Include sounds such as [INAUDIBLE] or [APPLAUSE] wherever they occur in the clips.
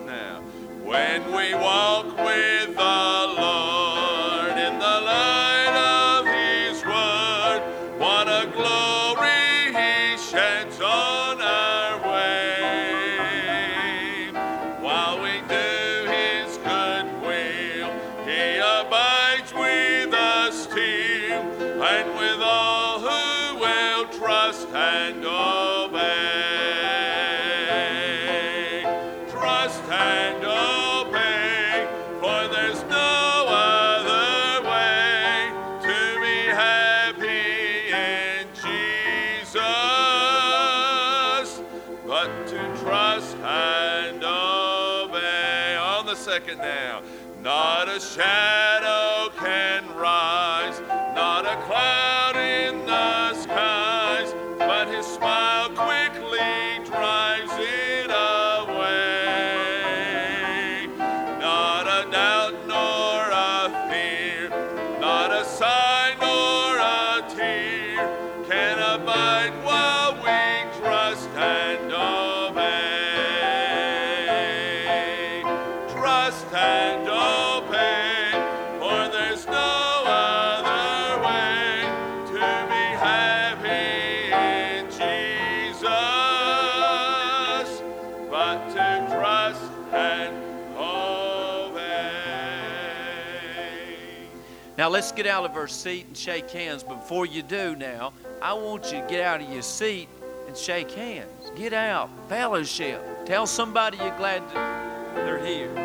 now. When we walk with Let's get out of our seat and shake hands. But before you do now, I want you to get out of your seat and shake hands. Get out, fellowship. Tell somebody you're glad they're here.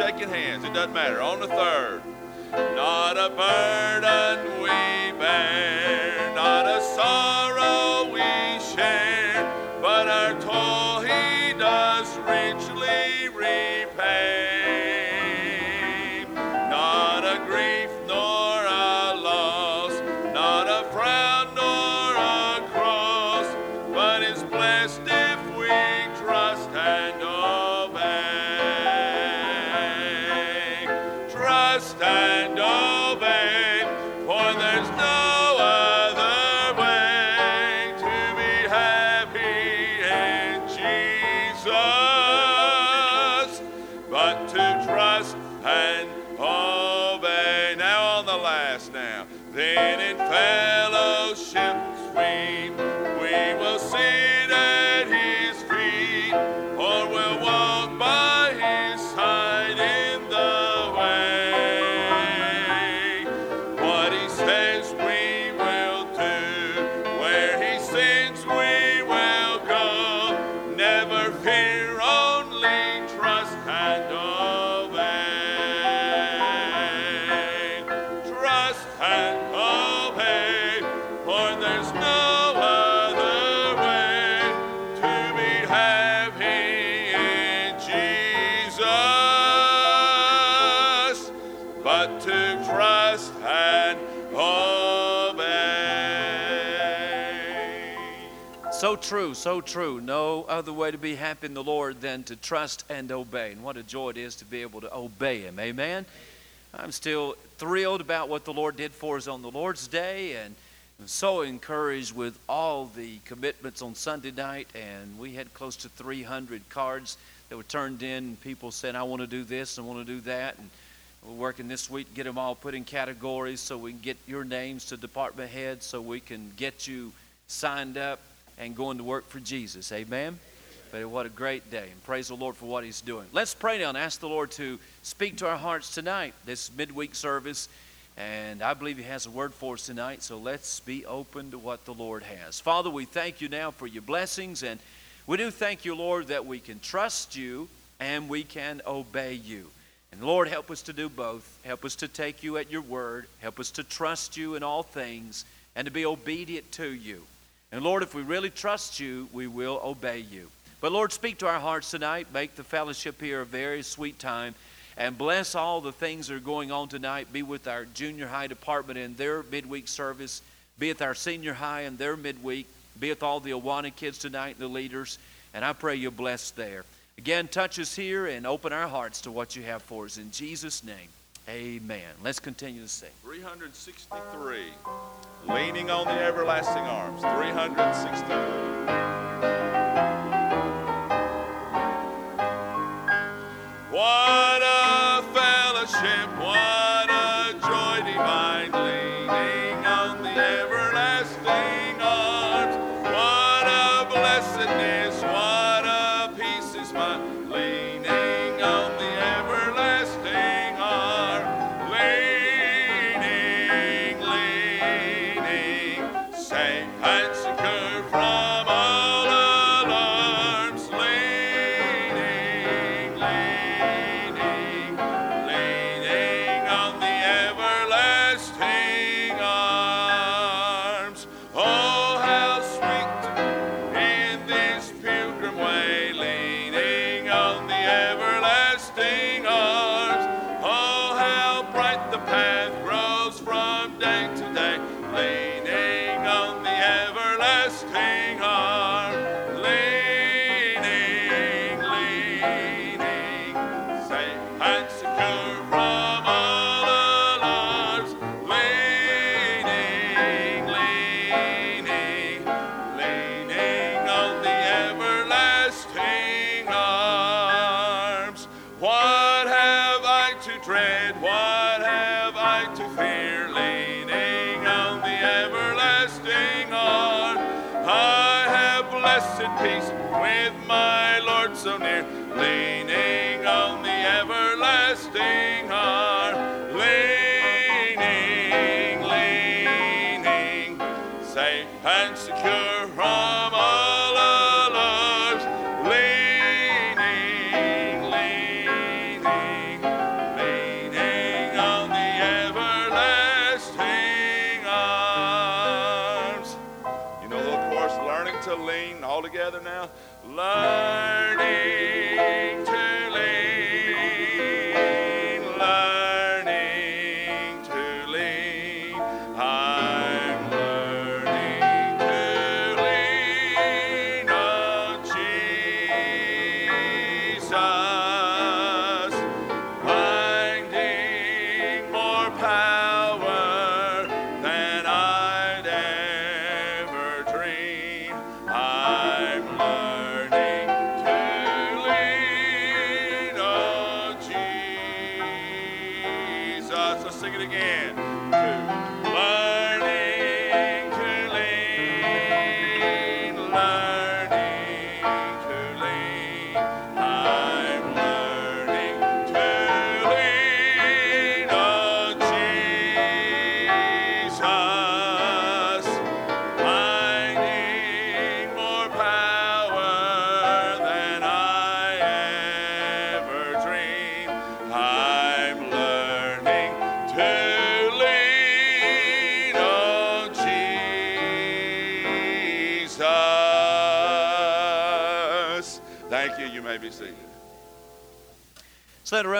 shaking hands. It doesn't matter. On the third, not a bird. True, so true. No other way to be happy in the Lord than to trust and obey. And what a joy it is to be able to obey Him. Amen. I'm still thrilled about what the Lord did for us on the Lord's Day and I'm so encouraged with all the commitments on Sunday night. And we had close to 300 cards that were turned in. And people said, I want to do this and want to do that. And we're working this week to get them all put in categories so we can get your names to department heads so we can get you signed up and going to work for Jesus. Amen. But what a great day. And praise the Lord for what He's doing. Let's pray now and ask the Lord to speak to our hearts tonight, this midweek service. And I believe He has a word for us tonight. So let's be open to what the Lord has. Father, we thank you now for your blessings. And we do thank you, Lord, that we can trust you and we can obey you. And Lord, help us to do both. Help us to take you at your word. Help us to trust you in all things and to be obedient to you. And Lord, if we really trust you, we will obey you. But Lord, speak to our hearts tonight. Make the fellowship here a very sweet time. And bless all the things that are going on tonight. Be with our junior high department in their midweek service. Be with our senior high in their midweek. Be with all the Awana kids tonight and the leaders. And I pray you bless there. Again, touch us here and open our hearts to what you have for us. In Jesus' name, amen. Let's continue to sing. 363. Leaning on the everlasting arms. 363. What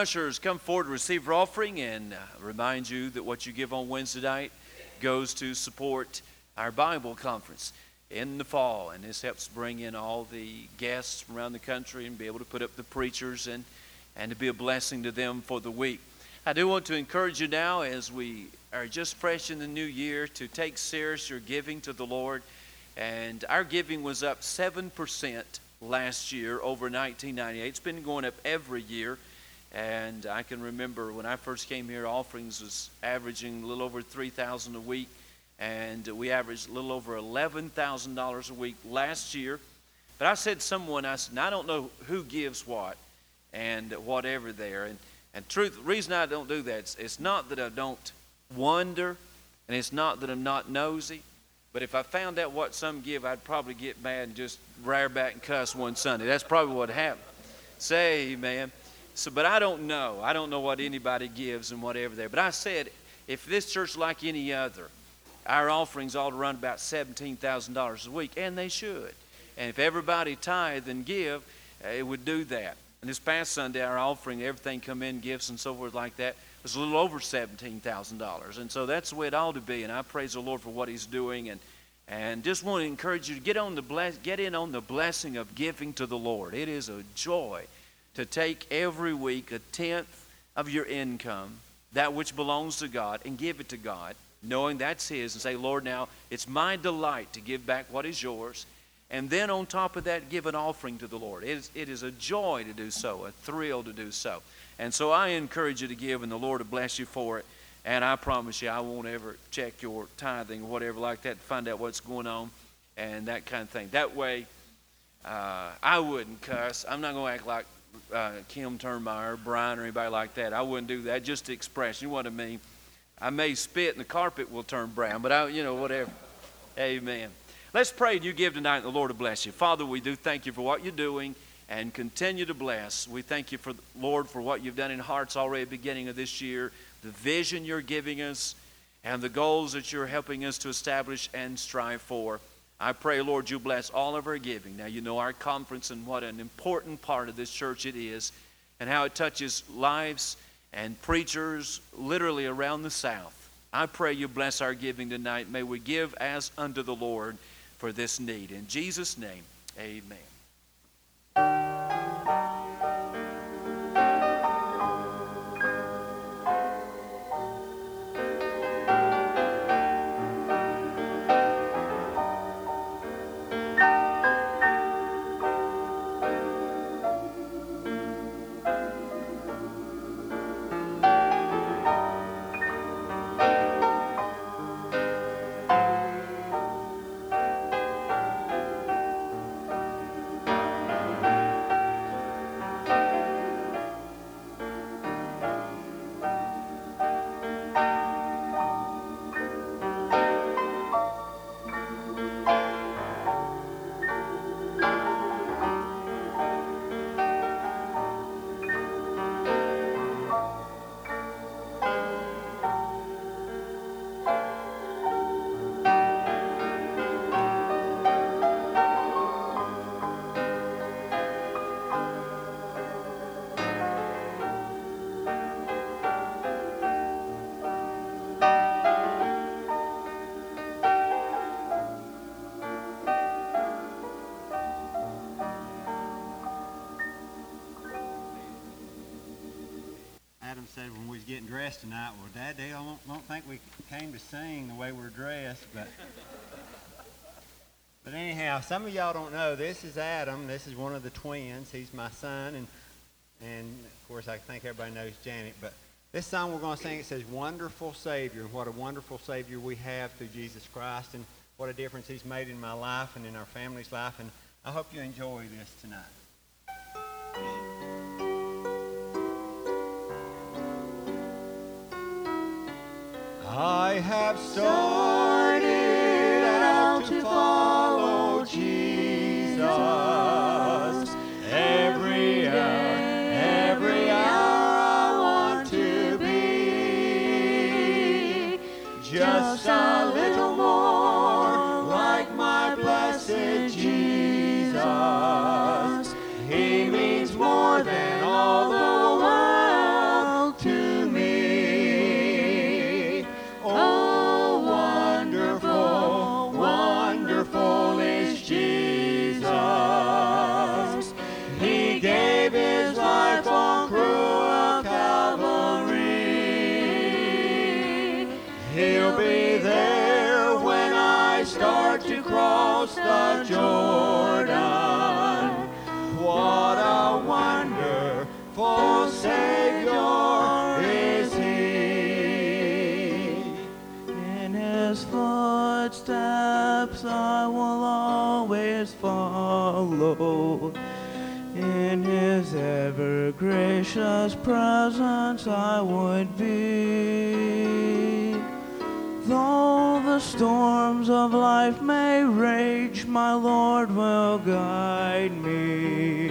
ushers come forward to receive your offering and uh, remind you that what you give on Wednesday night goes to support our Bible conference in the fall. And this helps bring in all the guests from around the country and be able to put up the preachers and, and to be a blessing to them for the week. I do want to encourage you now as we are just fresh in the new year to take serious your giving to the Lord. And our giving was up 7% last year over 1998. It's been going up every year. And I can remember when I first came here, offerings was averaging a little over 3000 a week. And we averaged a little over $11,000 a week last year. But I said to someone, I said, I don't know who gives what and whatever there. And, and truth, the reason I don't do that, it's, it's not that I don't wonder, and it's not that I'm not nosy. But if I found out what some give, I'd probably get mad and just rear back and cuss one Sunday. That's probably what happened. Say amen. So, but I don't know. I don't know what anybody gives and whatever there. But I said, if this church like any other, our offerings ought to run about $17,000 a week, and they should. And if everybody tithe and give, uh, it would do that. And this past Sunday, our offering, everything come in, gifts and so forth like that, was a little over $17,000. And so that's the way it ought to be. And I praise the Lord for what He's doing. And, and just want to encourage you to get, on the bless, get in on the blessing of giving to the Lord. It is a joy to take every week a tenth of your income, that which belongs to God, and give it to God, knowing that's His, and say, Lord, now it's my delight to give back what is yours. And then on top of that, give an offering to the Lord. It is, it is a joy to do so, a thrill to do so. And so I encourage you to give, and the Lord will bless you for it. And I promise you, I won't ever check your tithing or whatever like that to find out what's going on and that kind of thing. That way, uh, I wouldn't cuss. I'm not going to act like uh, Kim Turnmeyer, Brian, or anybody like that. I wouldn't do that just to express. You know what I mean? I may spit and the carpet will turn brown, but I, you know, whatever. Amen. Let's pray and you give tonight, the Lord will bless you. Father, we do thank you for what you're doing and continue to bless. We thank you for Lord for what you've done in hearts already at the beginning of this year, the vision you're giving us, and the goals that you're helping us to establish and strive for. I pray, Lord, you bless all of our giving. Now, you know our conference and what an important part of this church it is, and how it touches lives and preachers literally around the South. I pray you bless our giving tonight. May we give as unto the Lord for this need. In Jesus' name, amen. Said when we was getting dressed tonight, well, Dad, they don't, don't think we came to sing the way we're dressed, but but anyhow, some of y'all don't know. This is Adam. This is one of the twins. He's my son, and and of course I think everybody knows Janet. But this song we're going to sing it says "Wonderful Savior." and What a wonderful Savior we have through Jesus Christ, and what a difference He's made in my life and in our family's life. And I hope you enjoy this tonight. I have started out to follow Jesus Savior is He. In His footsteps I will always follow. In His ever gracious presence I would be. Though the storms of life may rage, my Lord will guide me.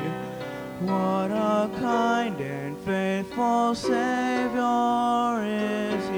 What a kind faithful Savior is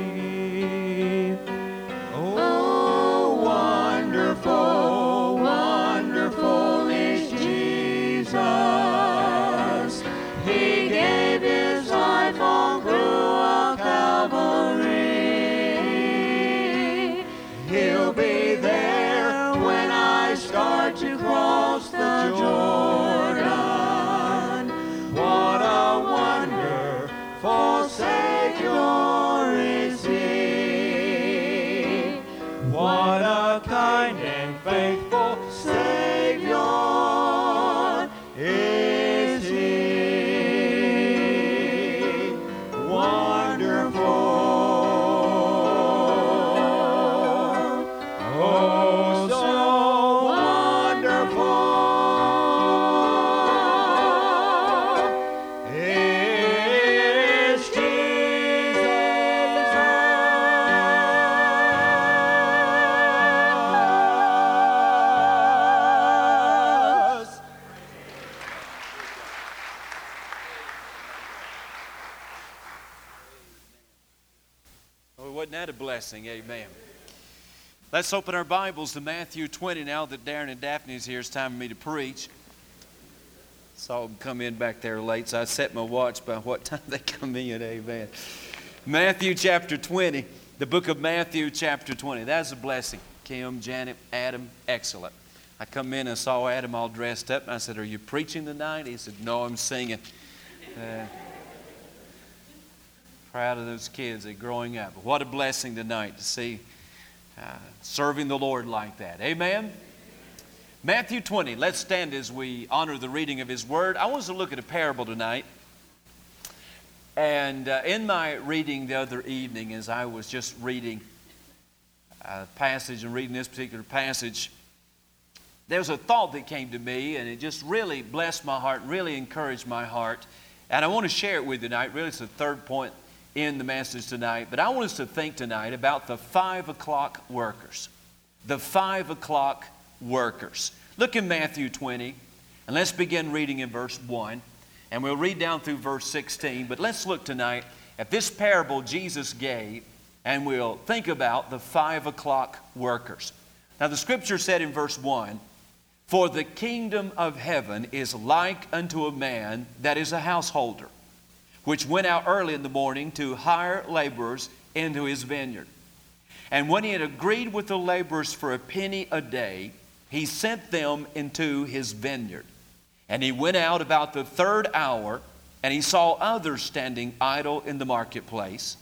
blessing? Amen. Let's open our Bibles to Matthew 20 now that Darren and Daphne is here. It's time for me to preach. Saw them come in back there late, so I set my watch by what [LAUGHS] time they come in. Amen. Matthew chapter 20, the book of Matthew chapter 20. That's a blessing. Kim, Janet, Adam, excellent. I come in and saw Adam all dressed up, and I said, Are you preaching tonight? He said, No, I'm singing. Uh, proud of those kids that are growing up. What a blessing tonight to see uh, serving the Lord like that. Amen. Matthew 20. Let's stand as we honor the reading of His Word. I want us to look at a parable tonight. And uh, in my reading the other evening, as I was just reading a passage and reading this particular passage, there was a thought that came to me, and it just really blessed my heart, really encouraged my heart. And I want to share it with you tonight. Really, it's the third point in the message tonight. But I want us to think tonight about the five o'clock workers. The five o'clock workers. Look in Matthew 20, and let's begin reading in verse 1. And we'll read down through verse 16. But let's look tonight at this parable Jesus gave, and we'll think about the five o'clock workers. Now, the scripture said in verse 1 For the kingdom of heaven is like unto a man that is a householder, which went out early in the morning to hire laborers into his vineyard. And when he had agreed with the laborers for a penny a day, he sent them into his vineyard. And he went out about the third hour, and he saw others standing idle in the marketplace,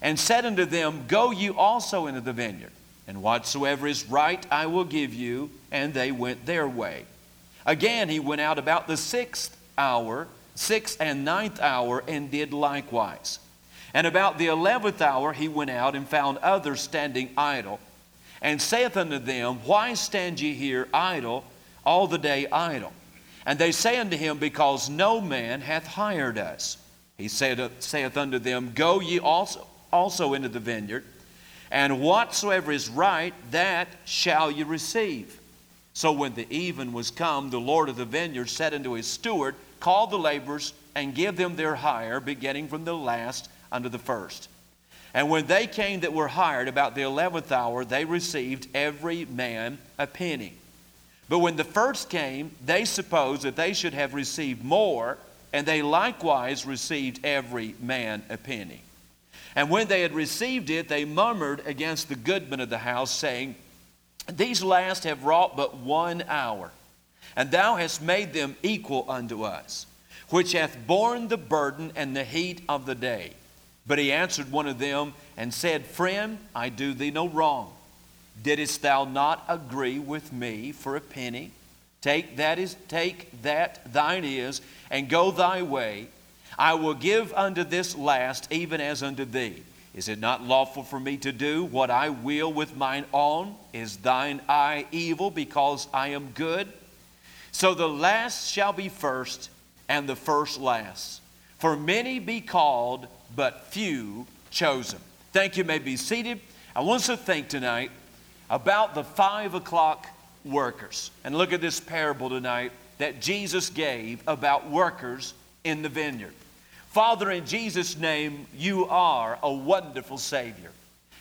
and said unto them, Go you also into the vineyard, and whatsoever is right I will give you. And they went their way. Again he went out about the sixth hour, sixth and ninth hour, and did likewise. And about the eleventh hour he went out and found others standing idle, and saith unto them, Why stand ye here idle, all the day idle? And they say unto him, Because no man hath hired us. He said, saith unto them, Go ye also, also into the vineyard, and whatsoever is right, that shall ye receive. So when the even was come, the Lord of the vineyard said unto his steward, Call the laborers, and give them their hire, beginning from the last unto the first. And when they came that were hired about the eleventh hour, they received every man a penny. But when the first came, they supposed that they should have received more, and they likewise received every man a penny. And when they had received it, they murmured against the goodman of the house, saying, These last have wrought but one hour, and thou hast made them equal unto us, which hath borne the burden and the heat of the day. But he answered one of them and said, Friend, I do thee no wrong. Didst thou not agree with me for a penny? Take that is take that thine is, and go thy way. I will give unto this last, even as unto thee. Is it not lawful for me to do what I will with mine own? Is thine eye evil because I am good? So the last shall be first, and the first last. For many be called, but few chosen. Thank you. may be seated. I want us to think tonight about the five o'clock workers. And look at this parable tonight that Jesus gave about workers in the vineyard. Father, in Jesus' name, you are a wonderful Savior.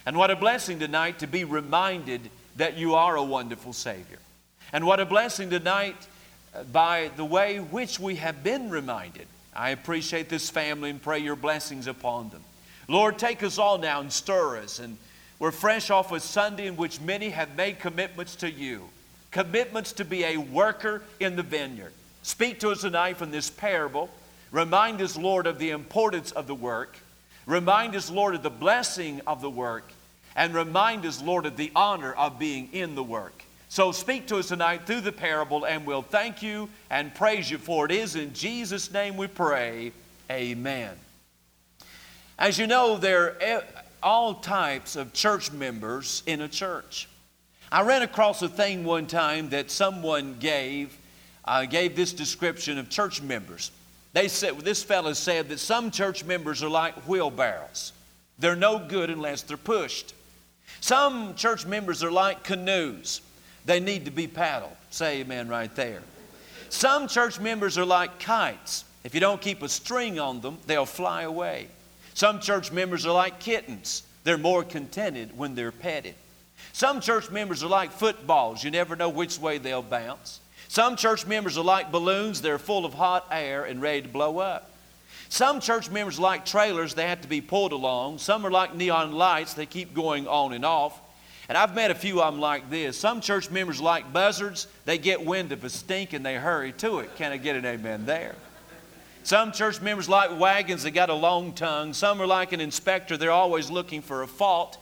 And what a blessing tonight to be reminded that you are a wonderful Savior. And what a blessing tonight by the way which we have been reminded. I appreciate this family and pray your blessings upon them. Lord, take us all now and stir us. And we're fresh off a Sunday in which many have made commitments to you, commitments to be a worker in the vineyard. Speak to us tonight from this parable Remind us, Lord, of the importance of the work. Remind us, Lord, of the blessing of the work. And remind us, Lord, of the honor of being in the work. So speak to us tonight through the parable, and we'll thank you and praise you for it is in Jesus' name we pray. Amen. As you know, there are all types of church members in a church. I ran across a thing one time that someone gave, uh, gave this description of church members. They said, this fellow said that some church members are like wheelbarrows. They're no good unless they're pushed. Some church members are like canoes. They need to be paddled. Say amen right there. Some church members are like kites. If you don't keep a string on them, they'll fly away. Some church members are like kittens. They're more contented when they're petted. Some church members are like footballs. You never know which way they'll bounce. Some church members are like balloons, they're full of hot air and ready to blow up. Some church members are like trailers, they have to be pulled along. Some are like neon lights, they keep going on and off. And I've met a few of them like this. Some church members like buzzards, they get wind of a stink and they hurry to it. Can I get an amen there? Some church members like wagons, they got a long tongue. Some are like an inspector, they're always looking for a fault.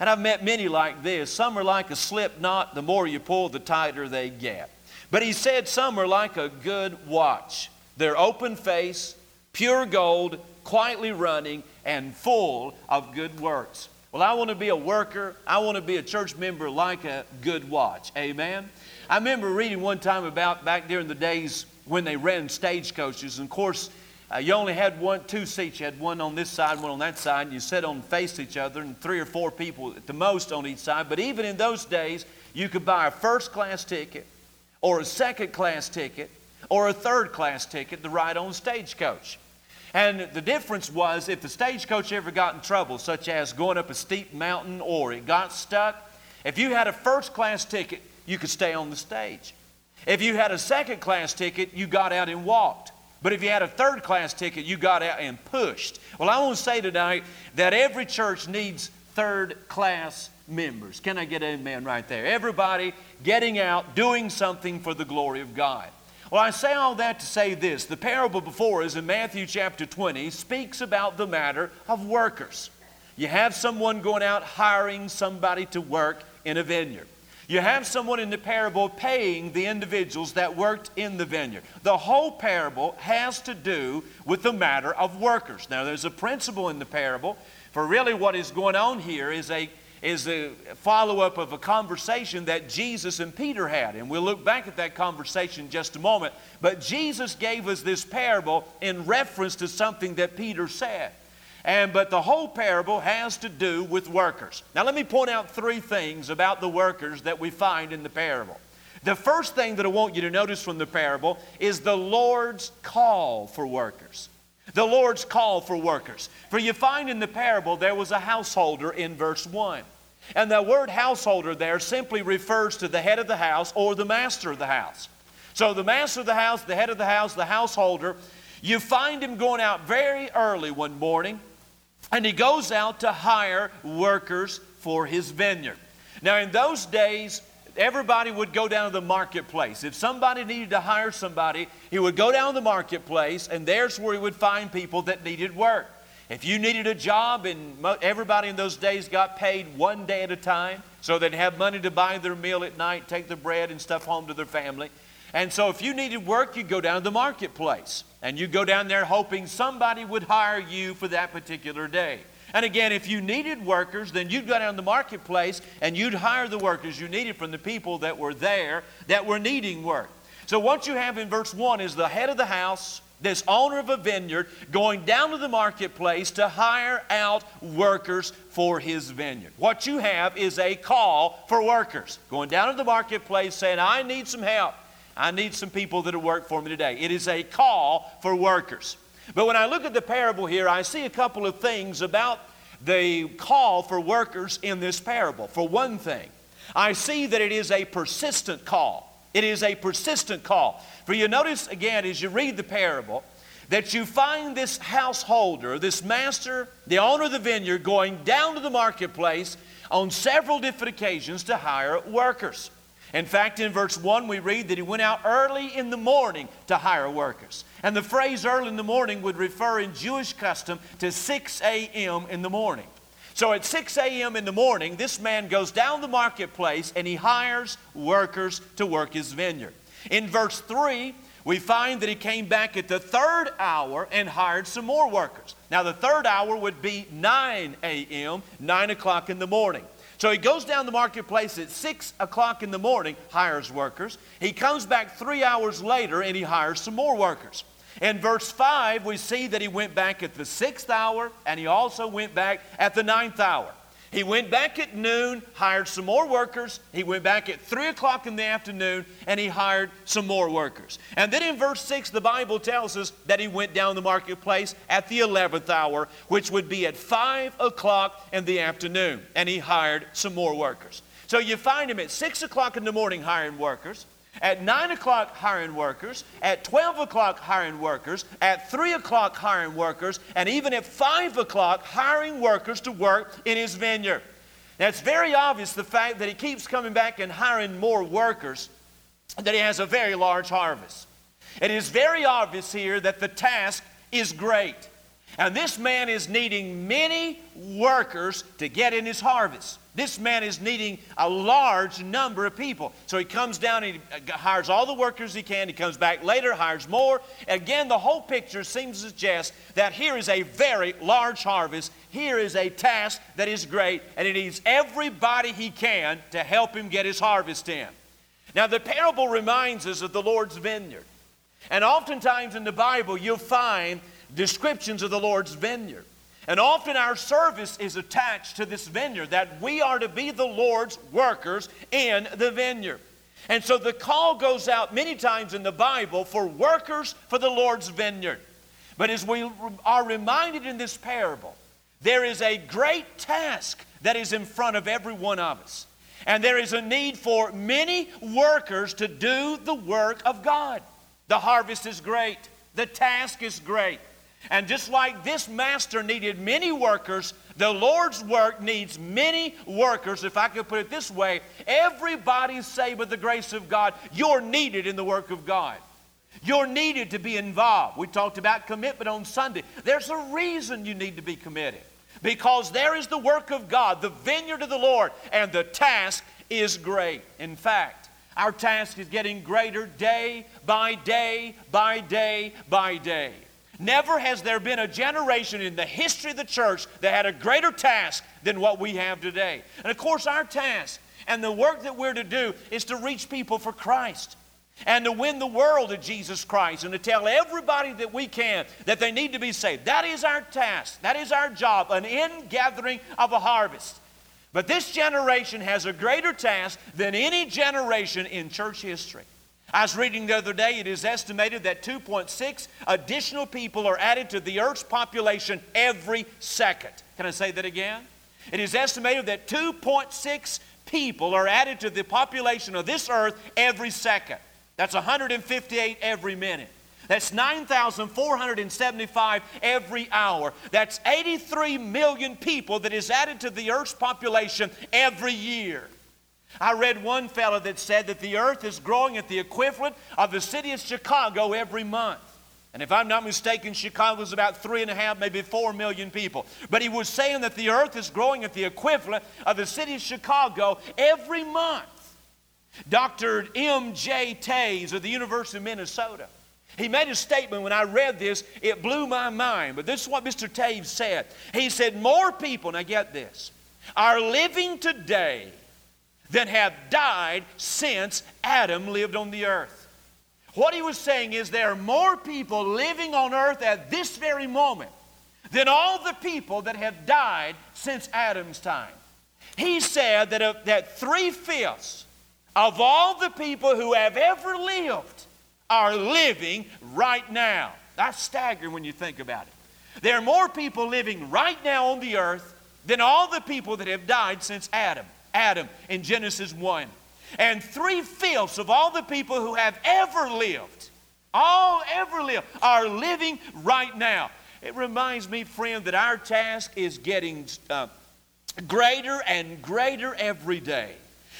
And I've met many like this. Some are like a slip knot, the more you pull, the tighter they get. But he said some are like a good watch. They're open face, pure gold, quietly running, and full of good works. Well, I want to be a worker. I want to be a church member like a good watch. Amen. I remember reading one time about back during the days when they ran stagecoaches. And of course, uh, you only had one, two seats. You had one on this side, one on that side, and you sat on face each other, and three or four people at the most on each side. But even in those days, you could buy a first class ticket or a second class ticket or a third class ticket to ride on stagecoach. And the difference was if the stagecoach ever got in trouble, such as going up a steep mountain or it got stuck, if you had a first class ticket, you could stay on the stage. If you had a second class ticket, you got out and walked. But if you had a third class ticket, you got out and pushed. Well, I want to say tonight that every church needs third class members. Can I get an amen right there? Everybody getting out, doing something for the glory of God. Well, I say all that to say this. The parable before us in Matthew chapter 20 speaks about the matter of workers. You have someone going out hiring somebody to work in a vineyard. You have someone in the parable paying the individuals that worked in the vineyard. The whole parable has to do with the matter of workers. Now, there's a principle in the parable, for really what is going on here is a is a follow up of a conversation that Jesus and Peter had. And we'll look back at that conversation in just a moment. But Jesus gave us this parable in reference to something that Peter said. And but the whole parable has to do with workers. Now let me point out three things about the workers that we find in the parable. The first thing that I want you to notice from the parable is the Lord's call for workers. The Lord's call for workers. For you find in the parable there was a householder in verse 1. And the word householder there simply refers to the head of the house or the master of the house. So the master of the house, the head of the house, the householder, you find him going out very early one morning and he goes out to hire workers for his vineyard. Now, in those days, everybody would go down to the marketplace. If somebody needed to hire somebody, he would go down to the marketplace, and there's where he would find people that needed work. If you needed a job, and everybody in those days got paid one day at a time, so they'd have money to buy their meal at night, take their bread and stuff home to their family. And so if you needed work, you'd go down to the marketplace. And you'd go down there hoping somebody would hire you for that particular day. And again, if you needed workers, then you'd go down to the marketplace and you'd hire the workers you needed from the people that were there that were needing work. So what you have in verse 1 is the head of the house, this owner of a vineyard, going down to the marketplace to hire out workers for his vineyard. What you have is a call for workers. Going down to the marketplace saying, I need some help. I need some people that'll work for me today. It is a call for workers. But when I look at the parable here, I see a couple of things about the call for workers in this parable. For one thing, I see that it is a persistent call. It is a persistent call. For you notice again as you read the parable that you find this householder, this master, the owner of the vineyard, going down to the marketplace on several different occasions to hire workers. In fact, in verse 1, we read that he went out early in the morning to hire workers. And the phrase early in the morning would refer in Jewish custom to 6 a.m. in the morning. So at 6 a.m. in the morning, this man goes down the marketplace and he hires workers to work his vineyard. In verse 3, we find that he came back at the third hour and hired some more workers. Now, the third hour would be 9 a.m., 9 o'clock in the morning. So he goes down the marketplace at 6 o'clock in the morning, hires workers. He comes back three hours later and he hires some more workers. In verse 5, we see that he went back at the sixth hour and he also went back at the ninth hour. He went back at noon, hired some more workers. He went back at 3 o'clock in the afternoon, and he hired some more workers. And then in verse 6, the Bible tells us that he went down the marketplace at the 11th hour, which would be at 5 o'clock in the afternoon, and he hired some more workers. So you find him at 6 o'clock in the morning hiring workers. At 9 o'clock, hiring workers. At 12 o'clock, hiring workers. At 3 o'clock, hiring workers. And even at 5 o'clock, hiring workers to work in his vineyard. Now, it's very obvious the fact that he keeps coming back and hiring more workers, that he has a very large harvest. It is very obvious here that the task is great. And this man is needing many workers to get in his harvest. This man is needing a large number of people. So he comes down he uh, hires all the workers he can. He comes back later, hires more. Again, the whole picture seems to suggest that here is a very large harvest. Here is a task that is great, and he needs everybody he can to help him get his harvest in. Now, the parable reminds us of the Lord's vineyard. And oftentimes in the Bible, you'll find descriptions of the Lord's vineyard. And often our service is attached to this vineyard, that we are to be the Lord's workers in the vineyard. And so the call goes out many times in the Bible for workers for the Lord's vineyard. But as we are reminded in this parable, there is a great task that is in front of every one of us. And there is a need for many workers to do the work of God. The harvest is great, the task is great. And just like this master needed many workers, the Lord's work needs many workers. If I could put it this way, everybody saved by the grace of God, you're needed in the work of God. You're needed to be involved. We talked about commitment on Sunday. There's a reason you need to be committed because there is the work of God, the vineyard of the Lord, and the task is great. In fact, our task is getting greater day by day by day by day. Never has there been a generation in the history of the church that had a greater task than what we have today. And of course, our task and the work that we're to do is to reach people for Christ and to win the world to Jesus Christ and to tell everybody that we can that they need to be saved. That is our task, that is our job, an ingathering of a harvest. But this generation has a greater task than any generation in church history. I was reading the other day, it is estimated that 2.6 additional people are added to the Earth's population every second. Can I say that again? It is estimated that 2.6 people are added to the population of this Earth every second. That's 158 every minute. That's 9,475 every hour. That's 83 million people that is added to the Earth's population every year. I read one fellow that said that the earth is growing at the equivalent of the city of Chicago every month. And if I'm not mistaken, Chicago is about three and a half, maybe four million people. But he was saying that the earth is growing at the equivalent of the city of Chicago every month. Dr. M.J. Tays of the University of Minnesota. He made a statement when I read this, it blew my mind. But this is what Mr. Taves said. He said, More people, now get this, are living today than have died since Adam lived on the earth. What he was saying is there are more people living on earth at this very moment than all the people that have died since Adam's time. He said that, that three fifths of all the people who have ever lived are living right now. That's staggering when you think about it. There are more people living right now on the earth than all the people that have died since Adam. Adam in Genesis 1. And three fifths of all the people who have ever lived, all ever lived, are living right now. It reminds me, friend, that our task is getting uh, greater and greater every day.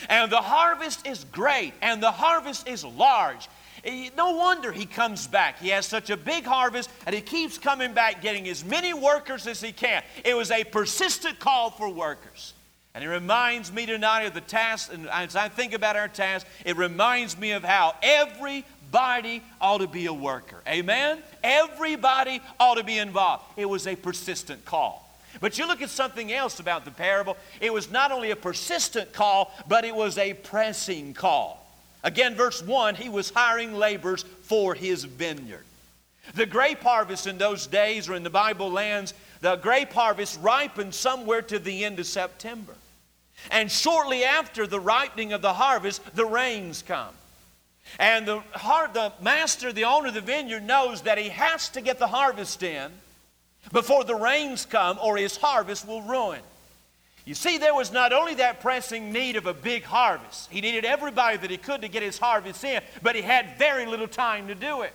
And the harvest is great, and the harvest is large. Eh, no wonder he comes back. He has such a big harvest, and he keeps coming back, getting as many workers as he can. It was a persistent call for workers. And it reminds me tonight of the task, and as I think about our task, it reminds me of how everybody ought to be a worker. Amen? Everybody ought to be involved. It was a persistent call. But you look at something else about the parable. It was not only a persistent call, but it was a pressing call. Again, verse 1 he was hiring laborers for his vineyard. The grape harvest in those days, or in the Bible lands, the grape harvest ripened somewhere to the end of September. And shortly after the ripening of the harvest, the rains come. And the, the master, the owner of the vineyard, knows that he has to get the harvest in before the rains come, or his harvest will ruin. You see, there was not only that pressing need of a big harvest, he needed everybody that he could to get his harvest in, but he had very little time to do it.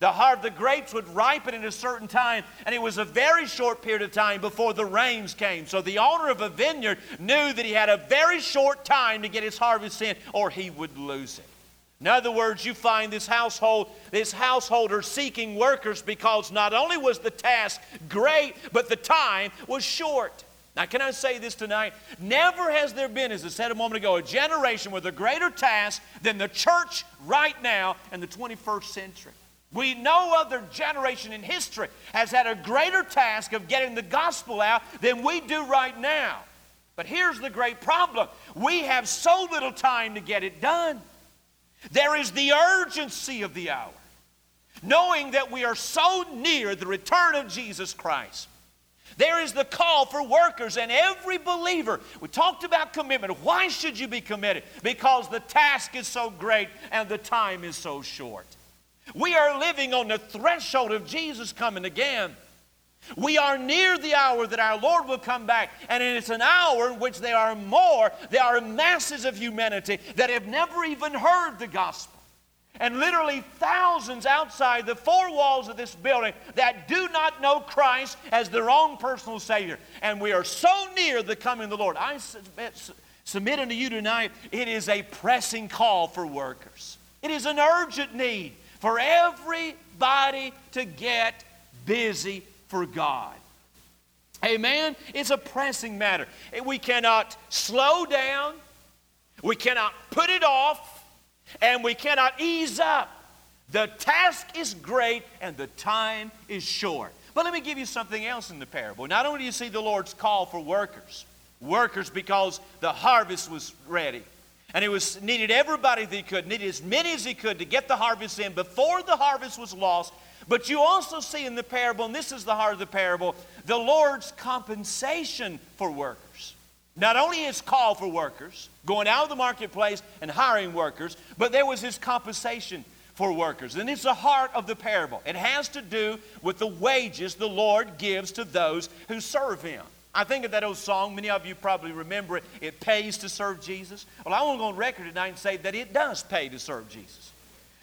The, heart, the grapes would ripen in a certain time, and it was a very short period of time before the rains came. So the owner of a vineyard knew that he had a very short time to get his harvest in, or he would lose it. In other words, you find this household, this householder seeking workers because not only was the task great, but the time was short. Now, can I say this tonight? Never has there been, as I said a moment ago, a generation with a greater task than the church right now in the 21st century. We, no other generation in history has had a greater task of getting the gospel out than we do right now. But here's the great problem we have so little time to get it done. There is the urgency of the hour, knowing that we are so near the return of Jesus Christ. There is the call for workers and every believer. We talked about commitment. Why should you be committed? Because the task is so great and the time is so short. We are living on the threshold of Jesus coming again. We are near the hour that our Lord will come back, and it's an hour in which there are more, there are masses of humanity that have never even heard the gospel. And literally thousands outside the four walls of this building that do not know Christ as their own personal Savior. And we are so near the coming of the Lord. I submit, submit unto you tonight, it is a pressing call for workers. It is an urgent need for everybody to get busy for God. Amen? It's a pressing matter. We cannot slow down, we cannot put it off, and we cannot ease up. The task is great and the time is short. But let me give you something else in the parable. Not only do you see the Lord's call for workers, workers because the harvest was ready. And he was needed everybody that he could, needed as many as he could to get the harvest in before the harvest was lost. But you also see in the parable, and this is the heart of the parable, the Lord's compensation for workers. Not only his call for workers, going out of the marketplace and hiring workers, but there was his compensation for workers. And it's the heart of the parable. It has to do with the wages the Lord gives to those who serve him. I think of that old song, many of you probably remember it. It pays to serve Jesus. Well, I want to go on record tonight and say that it does pay to serve Jesus.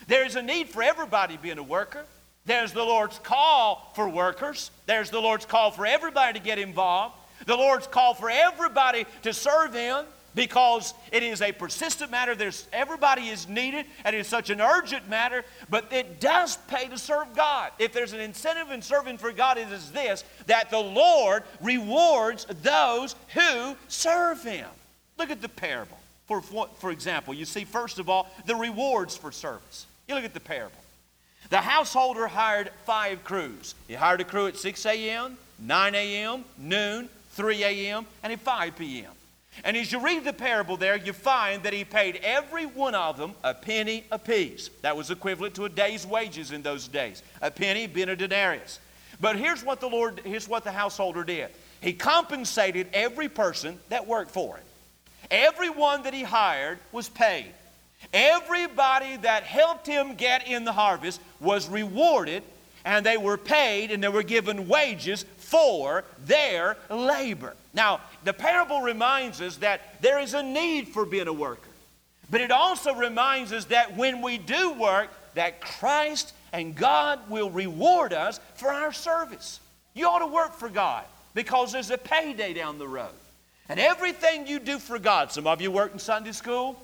There is a need for everybody being a worker. There's the Lord's call for workers. There's the Lord's call for everybody to get involved. The Lord's call for everybody to serve Him. Because it is a persistent matter. There's, everybody is needed, and it's such an urgent matter, but it does pay to serve God. If there's an incentive in serving for God, it is this that the Lord rewards those who serve Him. Look at the parable. For, for example, you see, first of all, the rewards for service. You look at the parable. The householder hired five crews. He hired a crew at 6 a.m., 9 a.m., noon, 3 a.m., and at 5 p.m. And as you read the parable there, you find that he paid every one of them a penny apiece. That was equivalent to a day's wages in those days. A penny being a denarius. But here's what the Lord, here's what the householder did. He compensated every person that worked for him. Everyone that he hired was paid. Everybody that helped him get in the harvest was rewarded, and they were paid and they were given wages for their labor. Now, the parable reminds us that there is a need for being a worker. But it also reminds us that when we do work, that Christ and God will reward us for our service. You ought to work for God because there's a payday down the road. And everything you do for God, some of you work in Sunday school,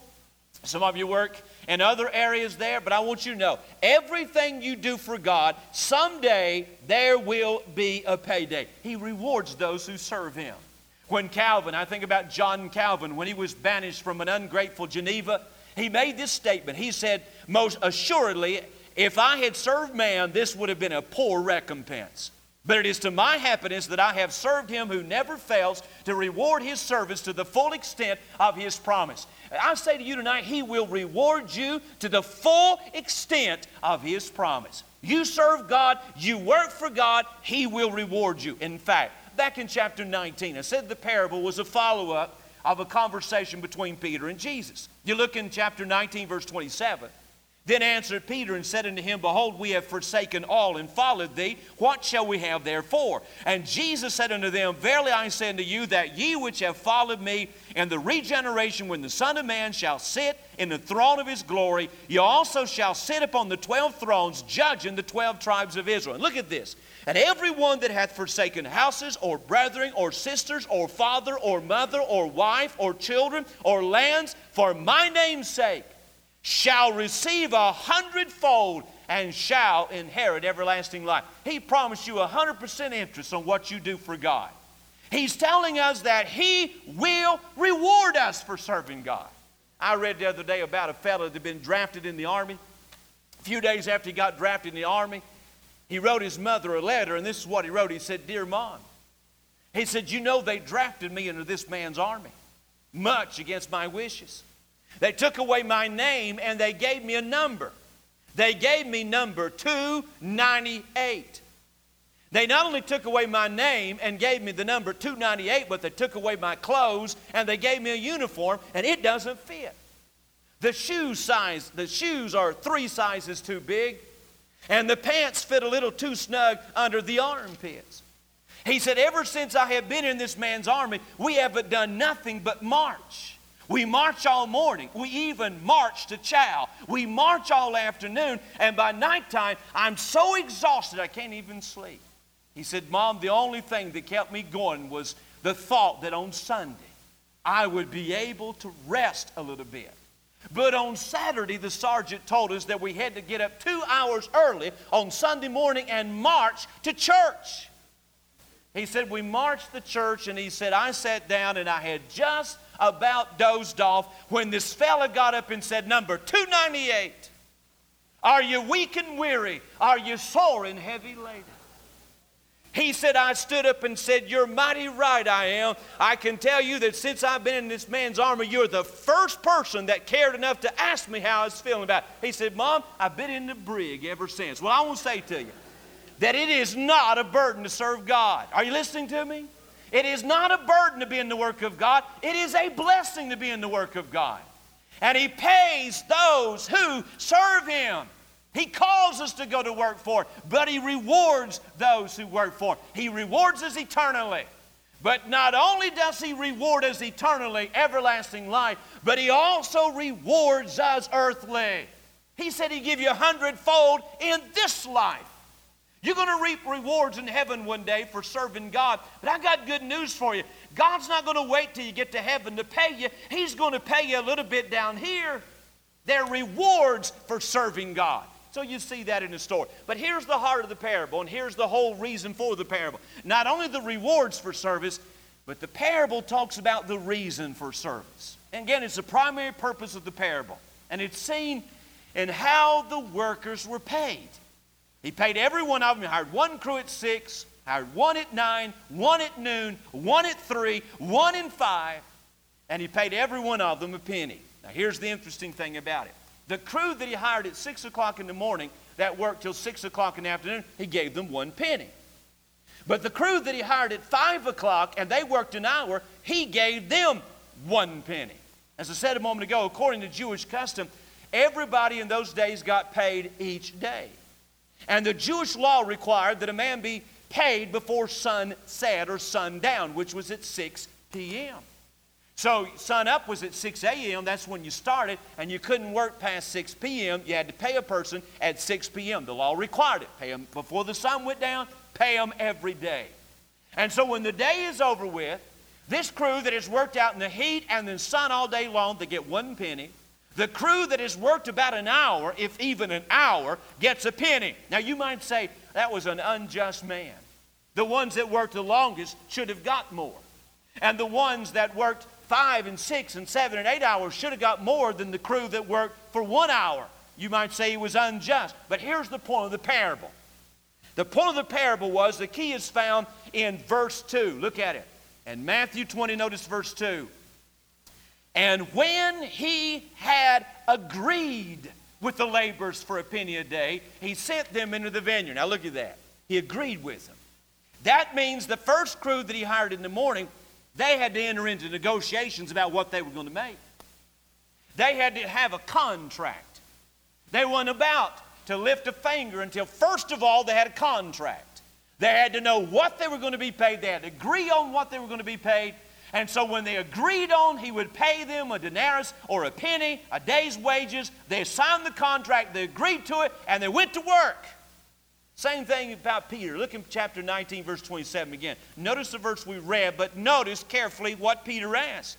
some of you work in other areas there, but I want you to know everything you do for God, someday there will be a payday. He rewards those who serve Him. When Calvin, I think about John Calvin, when he was banished from an ungrateful Geneva, he made this statement. He said, Most assuredly, if I had served man, this would have been a poor recompense. But it is to my happiness that I have served him who never fails to reward his service to the full extent of his promise. I say to you tonight, he will reward you to the full extent of his promise. You serve God, you work for God, he will reward you. In fact, back in chapter 19. I said the parable was a follow up of a conversation between Peter and Jesus. You look in chapter 19, verse 27. Then answered Peter and said unto him, Behold, we have forsaken all and followed thee. What shall we have therefore? And Jesus said unto them, Verily I say unto you, that ye which have followed me in the regeneration, when the Son of Man shall sit in the throne of his glory, ye also shall sit upon the twelve thrones, judging the twelve tribes of Israel. And look at this. And every one that hath forsaken houses, or brethren, or sisters, or father, or mother, or wife, or children, or lands, for my name's sake, shall receive a hundredfold and shall inherit everlasting life. He promised you a hundred percent interest on what you do for God. He's telling us that He will reward us for serving God. I read the other day about a fellow that had been drafted in the army. A few days after he got drafted in the army, he wrote his mother a letter, and this is what he wrote. He said, Dear Mom, he said, You know, they drafted me into this man's army, much against my wishes. They took away my name and they gave me a number. They gave me number 298. They not only took away my name and gave me the number 298, but they took away my clothes and they gave me a uniform and it doesn't fit. The shoe size, the shoes are three sizes too big, and the pants fit a little too snug under the armpits. He said, Ever since I have been in this man's army, we haven't done nothing but march. We march all morning. We even march to chow. We march all afternoon, and by nighttime, I'm so exhausted I can't even sleep. He said, Mom, the only thing that kept me going was the thought that on Sunday I would be able to rest a little bit. But on Saturday, the sergeant told us that we had to get up two hours early on Sunday morning and march to church. He said, We marched the church, and he said, I sat down and I had just about dozed off when this fella got up and said, Number 298. Are you weak and weary? Are you sore and heavy laden? He said, I stood up and said, You're mighty right, I am. I can tell you that since I've been in this man's army, you're the first person that cared enough to ask me how I was feeling about it. He said, Mom, I've been in the brig ever since. Well, I want to say to you that it is not a burden to serve God. Are you listening to me? It is not a burden to be in the work of God, it is a blessing to be in the work of God. And He pays those who serve Him. He calls us to go to work for, it, but He rewards those who work for. it. He rewards us eternally. But not only does He reward us eternally, everlasting life, but He also rewards us earthly. He said He'd give you a hundredfold in this life. You're going to reap rewards in heaven one day for serving God. But I've got good news for you. God's not going to wait till you get to heaven to pay you. He's going to pay you a little bit down here. They're rewards for serving God. So you see that in the story. But here's the heart of the parable, and here's the whole reason for the parable. Not only the rewards for service, but the parable talks about the reason for service. And again, it's the primary purpose of the parable. And it's seen in how the workers were paid. He paid every one of them. He hired one crew at six, hired one at nine, one at noon, one at three, one in five, and he paid every one of them a penny. Now, here's the interesting thing about it the crew that he hired at six o'clock in the morning that worked till six o'clock in the afternoon, he gave them one penny. But the crew that he hired at five o'clock and they worked an hour, he gave them one penny. As I said a moment ago, according to Jewish custom, everybody in those days got paid each day. And the Jewish law required that a man be paid before sunset or sundown, which was at 6 p.m. So sun up was at 6 a.m. That's when you started, and you couldn't work past 6 p.m. You had to pay a person at 6 p.m. The law required it. Pay them before the sun went down, pay them every day. And so when the day is over with, this crew that has worked out in the heat and the sun all day long, they get one penny. The crew that has worked about an hour, if even an hour, gets a penny. Now you might say, that was an unjust man. The ones that worked the longest should have got more. And the ones that worked five and six and seven and eight hours should have got more than the crew that worked for one hour. You might say he was unjust. But here's the point of the parable. The point of the parable was the key is found in verse 2. Look at it. And Matthew 20, notice verse 2. And when he had agreed with the laborers for a penny a day, he sent them into the vineyard. Now look at that. He agreed with them. That means the first crew that he hired in the morning, they had to enter into negotiations about what they were going to make. They had to have a contract. They weren't about to lift a finger until, first of all, they had a contract. They had to know what they were going to be paid. They had to agree on what they were going to be paid. And so when they agreed on, he would pay them a denarius or a penny, a day's wages. They signed the contract, they agreed to it, and they went to work. Same thing about Peter. Look in chapter 19, verse 27 again. Notice the verse we read, but notice carefully what Peter asked.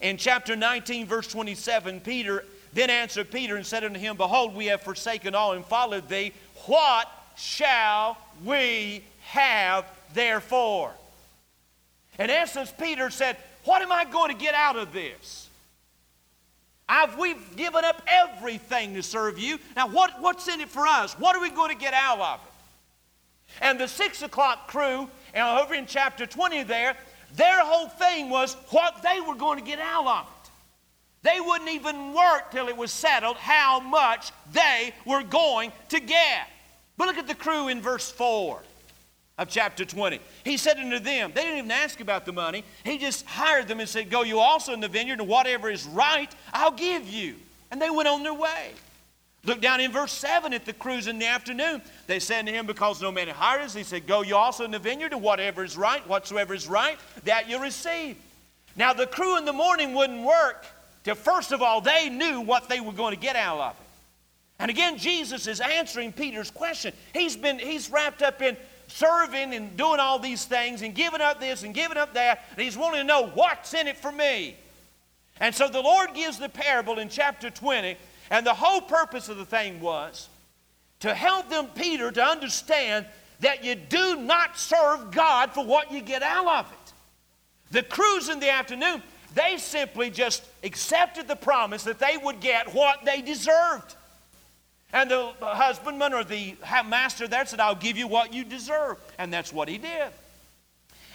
In chapter 19, verse 27, Peter then answered Peter and said unto him, Behold, we have forsaken all and followed thee. What shall we have therefore? In essence, Peter said, What am I going to get out of this? I've, we've given up everything to serve you. Now, what, what's in it for us? What are we going to get out of it? And the six o'clock crew, and over in chapter 20 there, their whole thing was what they were going to get out of it. They wouldn't even work till it was settled how much they were going to get. But look at the crew in verse 4 of chapter 20. He said unto them, they didn't even ask about the money. He just hired them and said, Go you also in the vineyard, and whatever is right, I'll give you. And they went on their way. Look down in verse 7 at the crews in the afternoon. They said to him, Because no man hired us, he said, Go you also in the vineyard, and whatever is right, whatsoever is right, that you receive. Now the crew in the morning wouldn't work till first of all they knew what they were going to get out of it. And again, Jesus is answering Peter's question. He's been he's wrapped up in serving and doing all these things and giving up this and giving up that. And he's wanting to know what's in it for me. And so the Lord gives the parable in chapter 20, and the whole purpose of the thing was to help them, Peter, to understand that you do not serve God for what you get out of it. The crews in the afternoon, they simply just accepted the promise that they would get what they deserved. And the husbandman or the master there said, I'll give you what you deserve. And that's what he did.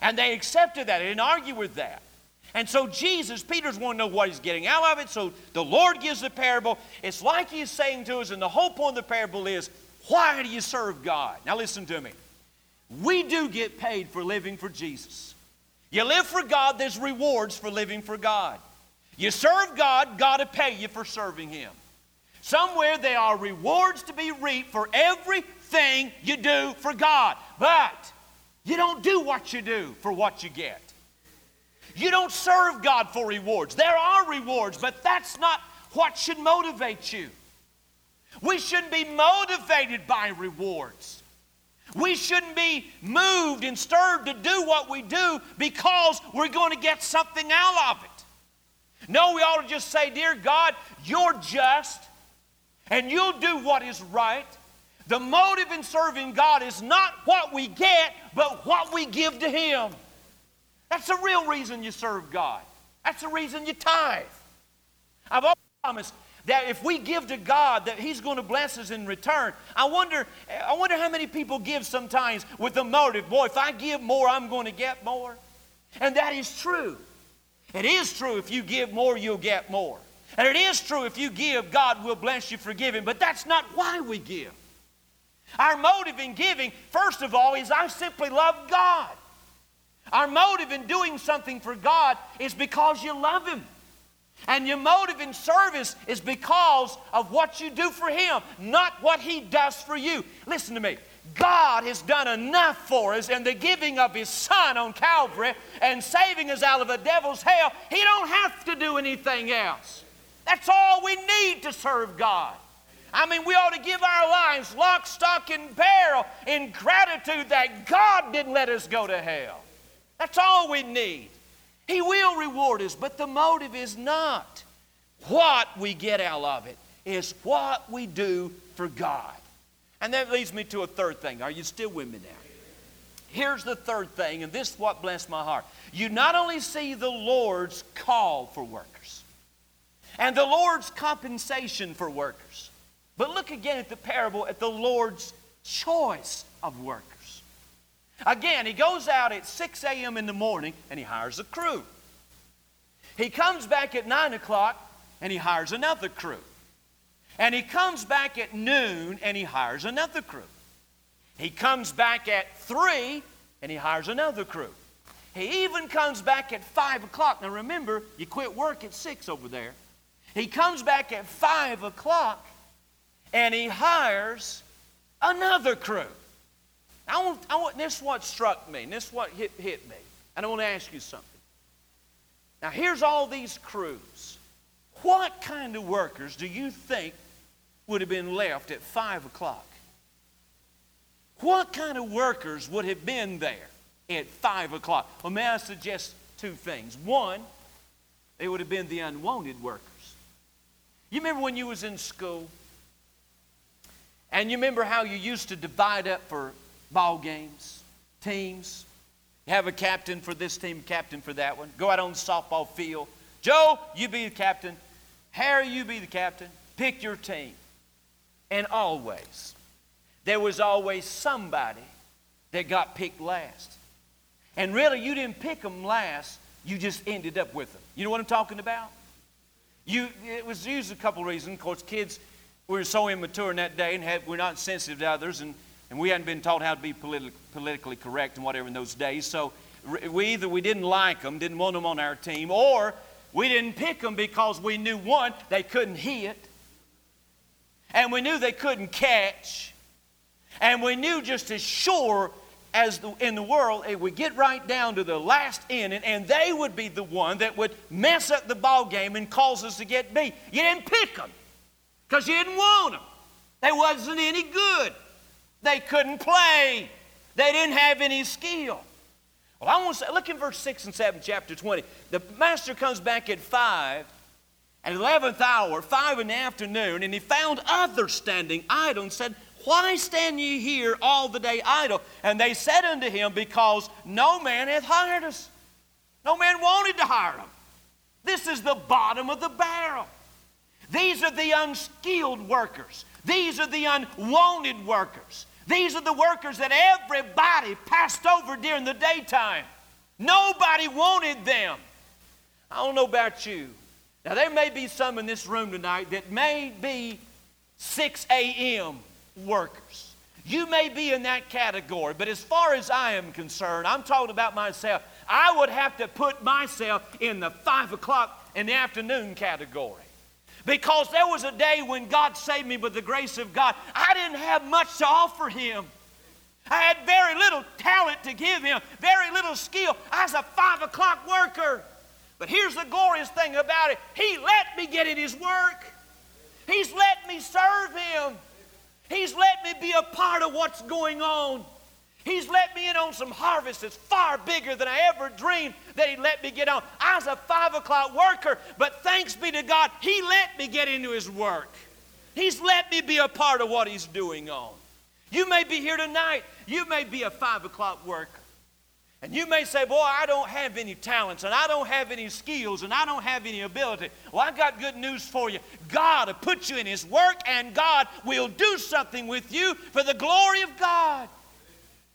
And they accepted that. They didn't argue with that. And so Jesus, Peter's wanting to know what he's getting out of it. So the Lord gives the parable. It's like he's saying to us, and the whole point of the parable is, why do you serve God? Now listen to me. We do get paid for living for Jesus. You live for God, there's rewards for living for God. You serve God, God will pay you for serving Him. Somewhere there are rewards to be reaped for everything you do for God. But you don't do what you do for what you get. You don't serve God for rewards. There are rewards, but that's not what should motivate you. We shouldn't be motivated by rewards. We shouldn't be moved and stirred to do what we do because we're going to get something out of it. No, we ought to just say, Dear God, you're just and you'll do what is right. The motive in serving God is not what we get, but what we give to Him. That's the real reason you serve God. That's the reason you tithe. I've always promised that if we give to God, that He's going to bless us in return. I wonder, I wonder how many people give sometimes with the motive, boy, if I give more, I'm going to get more. And that is true. It is true if you give more, you'll get more. And it is true if you give, God will bless you for giving, but that's not why we give. Our motive in giving, first of all, is I simply love God. Our motive in doing something for God is because you love Him. And your motive in service is because of what you do for Him, not what He does for you. Listen to me. God has done enough for us in the giving of His Son on Calvary and saving us out of the devil's hell. He don't have to do anything else. That's all we need to serve God. I mean, we ought to give our lives lock, stock, and barrel in gratitude that God didn't let us go to hell. That's all we need. He will reward us, but the motive is not what we get out of it, is what we do for God. And that leads me to a third thing. Are you still with me now? Here's the third thing, and this is what blessed my heart. You not only see the Lord's call for workers and the Lord's compensation for workers, but look again at the parable at the Lord's choice of workers. Again, he goes out at 6 a.m. in the morning and he hires a crew. He comes back at 9 o'clock and he hires another crew. And he comes back at noon and he hires another crew. He comes back at 3 and he hires another crew. He even comes back at 5 o'clock. Now remember, you quit work at 6 over there. He comes back at 5 o'clock and he hires another crew. I want, I want, this is what struck me, and this is what hit, hit me. And I want to ask you something. Now, here's all these crews. What kind of workers do you think would have been left at 5 o'clock? What kind of workers would have been there at 5 o'clock? Well, may I suggest two things? One, they would have been the unwanted workers. You remember when you was in school? And you remember how you used to divide up for ball games, teams. You have a captain for this team, captain for that one. Go out on the softball field. Joe, you be the captain. Harry, you be the captain. Pick your team. And always, there was always somebody that got picked last. And really, you didn't pick them last, you just ended up with them. You know what I'm talking about? You, it was used a couple reasons. Of course, kids were so immature in that day and had, were not sensitive to others, and and we hadn't been taught how to be politi- politically correct and whatever in those days. So we either we didn't like them, didn't want them on our team, or we didn't pick them because we knew one, they couldn't hit, and we knew they couldn't catch, and we knew just as sure as the, in the world, it would get right down to the last inning, and they would be the one that would mess up the ball game and cause us to get beat. You didn't pick them because you didn't want them. They wasn't any good. They couldn't play. They didn't have any skill. Well, I want to say, look in verse 6 and 7, chapter 20. The master comes back at 5, at 11th hour, 5 in the afternoon, and he found others standing idle and said, Why stand ye here all the day idle? And they said unto him, Because no man hath hired us. No man wanted to hire them. This is the bottom of the barrel. These are the unskilled workers. These are the unwanted workers. These are the workers that everybody passed over during the daytime. Nobody wanted them. I don't know about you. Now, there may be some in this room tonight that may be 6 a.m. workers. You may be in that category, but as far as I am concerned, I'm talking about myself. I would have to put myself in the 5 o'clock in the afternoon category. Because there was a day when God saved me with the grace of God. I didn't have much to offer Him. I had very little talent to give Him, very little skill. I was a five o'clock worker. But here's the glorious thing about it He let me get in His work, He's let me serve Him, He's let me be a part of what's going on. He's let me in on some harvest that's far bigger than I ever dreamed that He'd let me get on. I was a five o'clock worker, but thanks be to God, He let me get into His work. He's let me be a part of what He's doing on. You may be here tonight, you may be a five o'clock worker. And you may say, Boy, I don't have any talents, and I don't have any skills, and I don't have any ability. Well, I've got good news for you. God will put you in His work, and God will do something with you for the glory of God.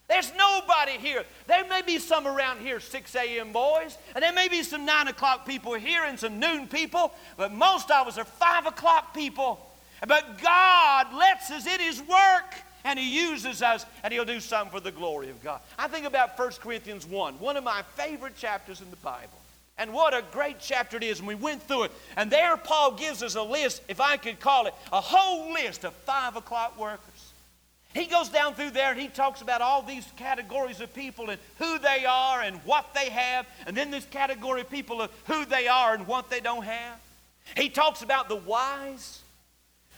There's nobody here. There may be some around here, 6 a.m. boys, and there may be some 9 o'clock people here and some noon people, but most of us are 5 o'clock people. But God lets us in His work, and He uses us, and He'll do something for the glory of God. I think about 1 Corinthians 1, one of my favorite chapters in the Bible. And what a great chapter it is. And we went through it. And there, Paul gives us a list, if I could call it, a whole list of 5 o'clock workers. He goes down through there and he talks about all these categories of people and who they are and what they have, and then this category of people of who they are and what they don't have. He talks about the wise.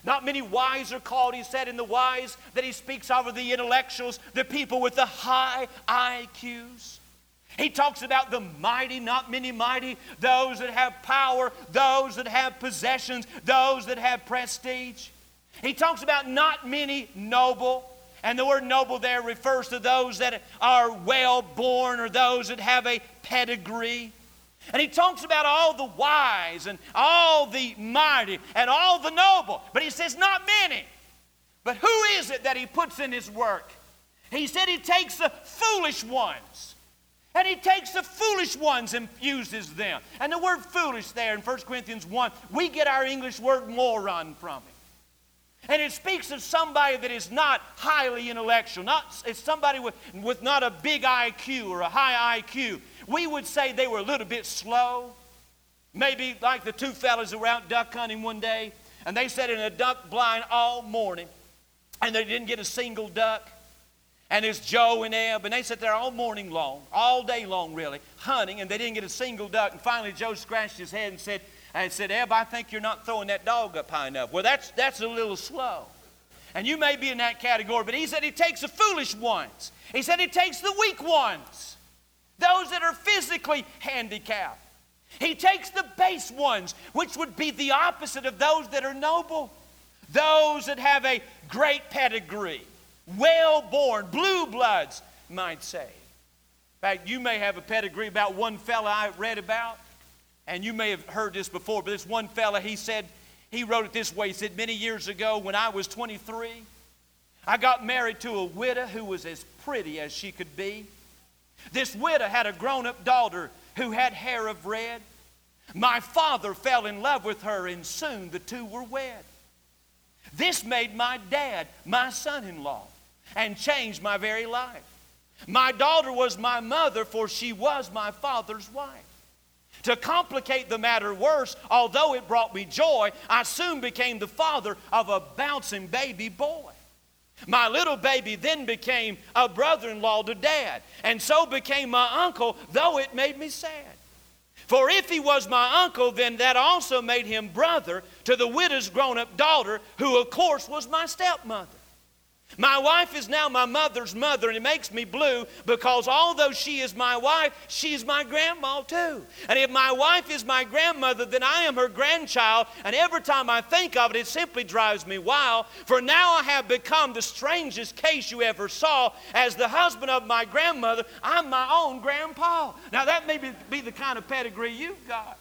Not many wise are called, he said, in the wise that he speaks of are the intellectuals, the people with the high IQs. He talks about the mighty, not many mighty, those that have power, those that have possessions, those that have prestige. He talks about not many noble. And the word noble there refers to those that are well born or those that have a pedigree. And he talks about all the wise and all the mighty and all the noble. But he says, not many. But who is it that he puts in his work? He said he takes the foolish ones. And he takes the foolish ones and uses them. And the word foolish there in 1 Corinthians 1, we get our English word moron from it. And it speaks of somebody that is not highly intellectual, not, it's somebody with, with not a big IQ or a high IQ. We would say they were a little bit slow. Maybe like the two fellas were out duck hunting one day, and they sat in a duck blind all morning, and they didn't get a single duck. And it's Joe and Eb, and they sat there all morning long, all day long, really, hunting, and they didn't get a single duck. And finally, Joe scratched his head and said, and said, Eb, I think you're not throwing that dog up high enough. Well, that's, that's a little slow. And you may be in that category, but he said he takes the foolish ones. He said he takes the weak ones, those that are physically handicapped. He takes the base ones, which would be the opposite of those that are noble, those that have a great pedigree, well born, blue bloods, might say. In fact, you may have a pedigree about one fella I read about and you may have heard this before, but this one fella, he said, he wrote it this way. He said, Many years ago, when I was 23, I got married to a widow who was as pretty as she could be. This widow had a grown up daughter who had hair of red. My father fell in love with her, and soon the two were wed. This made my dad my son in law and changed my very life. My daughter was my mother, for she was my father's wife. To complicate the matter worse, although it brought me joy, I soon became the father of a bouncing baby boy. My little baby then became a brother in law to dad, and so became my uncle, though it made me sad. For if he was my uncle, then that also made him brother to the widow's grown up daughter, who of course was my stepmother. My wife is now my mother's mother, and it makes me blue because although she is my wife, she's my grandma too. And if my wife is my grandmother, then I am her grandchild, and every time I think of it, it simply drives me wild. For now I have become the strangest case you ever saw. As the husband of my grandmother, I'm my own grandpa. Now that may be the kind of pedigree you've got.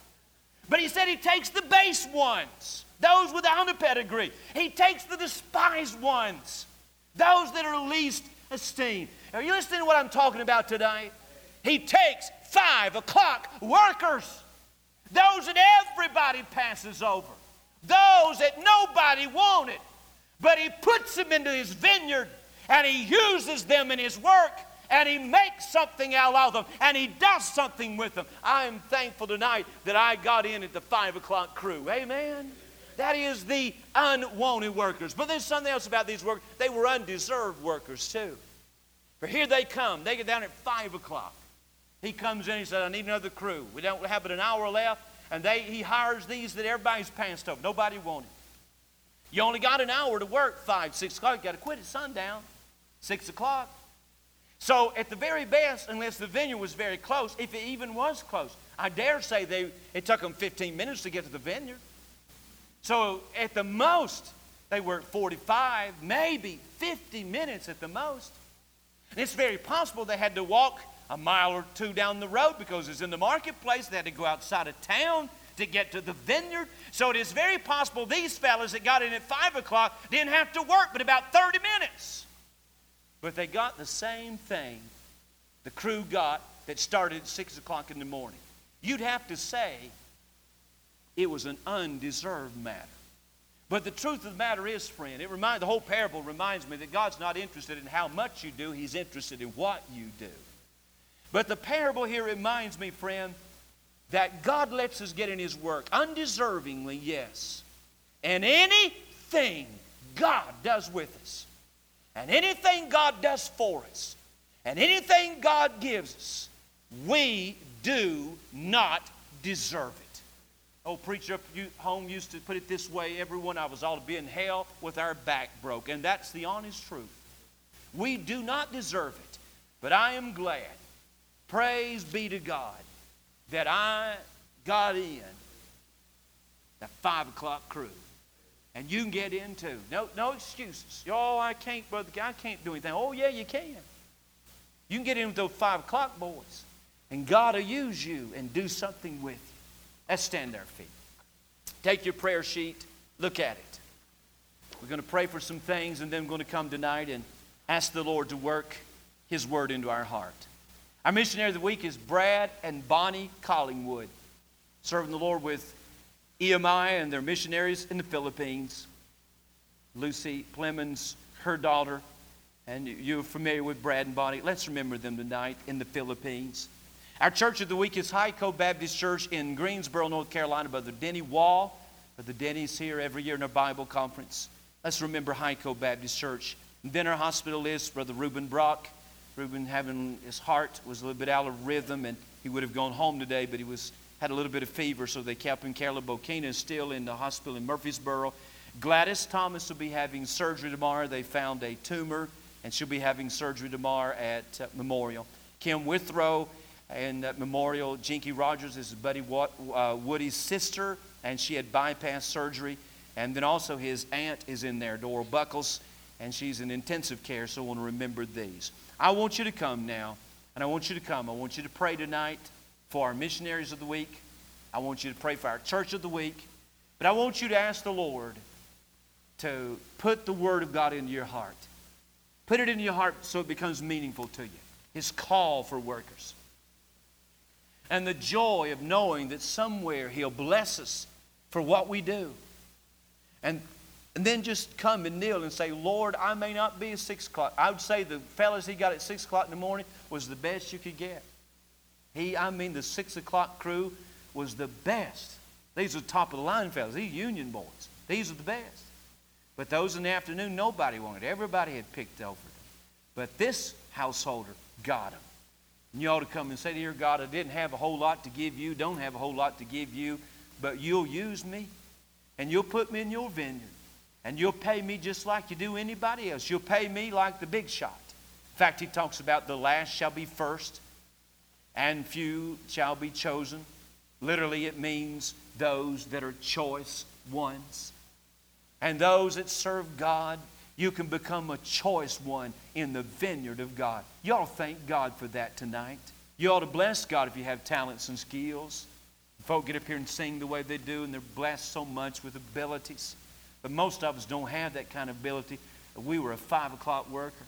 But he said he takes the base ones, those without a pedigree, he takes the despised ones. Those that are least esteemed. Are you listening to what I'm talking about today? He takes five o'clock workers, those that everybody passes over, those that nobody wanted, but he puts them into his vineyard and he uses them in his work and he makes something out of them and he does something with them. I am thankful tonight that I got in at the five o'clock crew. Amen. That is the unwanted workers. But there's something else about these workers. They were undeserved workers too. For here they come. They get down at 5 o'clock. He comes in, he says, I need another crew. We don't have but an hour left. And they, he hires these that everybody's passed over. Nobody wanted. You only got an hour to work, 5, 6 o'clock. You got to quit at sundown, 6 o'clock. So, at the very best, unless the vineyard was very close, if it even was close, I dare say they, it took them 15 minutes to get to the vineyard. So, at the most, they were 45, maybe 50 minutes at the most. And it's very possible they had to walk a mile or two down the road because it's in the marketplace. They had to go outside of town to get to the vineyard. So it is very possible these fellas that got in at 5 o'clock didn't have to work but about 30 minutes. But they got the same thing the crew got that started at 6 o'clock in the morning. You'd have to say it was an undeserved matter. But the truth of the matter is, friend, it remind, the whole parable reminds me that God's not interested in how much you do, He's interested in what you do. But the parable here reminds me, friend, that God lets us get in His work undeservingly, yes. And anything God does with us, and anything God does for us, and anything God gives us, we do not deserve it. Old preacher up home used to put it this way every one of us ought to be in hell with our back broke. And that's the honest truth. We do not deserve it. But I am glad, praise be to God, that I got in that five o'clock crew. And you can get in too. No, no excuses. Oh, I can't, brother. I can't do anything. Oh, yeah, you can. You can get in with those five o'clock boys. And God will use you and do something with you. Let's stand our feet. Take your prayer sheet, look at it. We're going to pray for some things, and then we're going to come tonight and ask the Lord to work His word into our heart. Our missionary of the week is Brad and Bonnie Collingwood, serving the Lord with EMI and their missionaries in the Philippines. Lucy Plemons, her daughter, and you're familiar with Brad and Bonnie. Let's remember them tonight in the Philippines. Our church of the week is Hico Baptist Church in Greensboro, North Carolina. Brother Denny Wall. Brother Denny's here every year in our Bible conference. Let's remember Hico Baptist Church. And then our hospital is Brother Reuben Brock. Reuben having his heart was a little bit out of rhythm, and he would have gone home today, but he was had a little bit of fever, so they kept him. Carla Bokina is still in the hospital in Murfreesboro. Gladys Thomas will be having surgery tomorrow. They found a tumor, and she'll be having surgery tomorrow at uh, Memorial. Kim Withrow and at Memorial. Jinky Rogers is Buddy uh, Woody's sister, and she had bypass surgery. And then also his aunt is in there, Doral Buckles, and she's in intensive care, so I want to remember these. I want you to come now, and I want you to come. I want you to pray tonight for our missionaries of the week. I want you to pray for our church of the week. But I want you to ask the Lord to put the Word of God into your heart. Put it into your heart so it becomes meaningful to you. His call for workers. And the joy of knowing that somewhere He'll bless us for what we do. And and then just come and kneel and say, Lord, I may not be at 6 o'clock. I would say the fellas he got at 6 o'clock in the morning was the best you could get. He, I mean, the 6 o'clock crew was the best. These are top of the line fellas. These union boys. These are the best. But those in the afternoon, nobody wanted. Everybody had picked over them. But this householder got them. And you ought to come and say, Dear God, I didn't have a whole lot to give you, don't have a whole lot to give you, but you'll use me and you'll put me in your vineyard. And you'll pay me just like you do anybody else. You'll pay me like the big shot. In fact, he talks about the last shall be first, and few shall be chosen. Literally, it means those that are choice ones. And those that serve God, you can become a choice one in the vineyard of God. You ought to thank God for that tonight. You ought to bless God if you have talents and skills. Folk get up here and sing the way they do, and they're blessed so much with abilities. But most of us don't have that kind of ability. We were a five o'clock worker.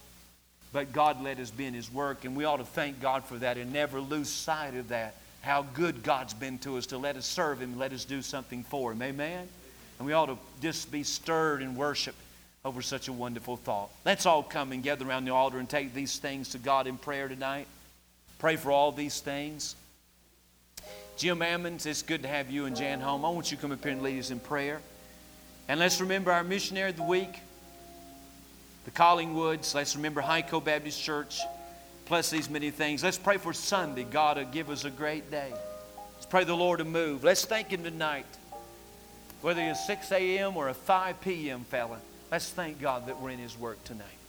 But God let us be in His work, and we ought to thank God for that and never lose sight of that. How good God's been to us to let us serve Him, let us do something for Him. Amen? And we ought to just be stirred in worship over such a wonderful thought. Let's all come and gather around the altar and take these things to God in prayer tonight. Pray for all these things. Jim Ammons, it's good to have you and Jan home. I want you to come up here and lead us in prayer. And let's remember our missionary of the week, the Collingwoods. Let's remember Hico Baptist Church. Plus these many things. Let's pray for Sunday. God to give us a great day. Let's pray the Lord to move. Let's thank Him tonight. Whether it's 6 a.m. or a 5 p.m., fella, let's thank God that we're in His work tonight.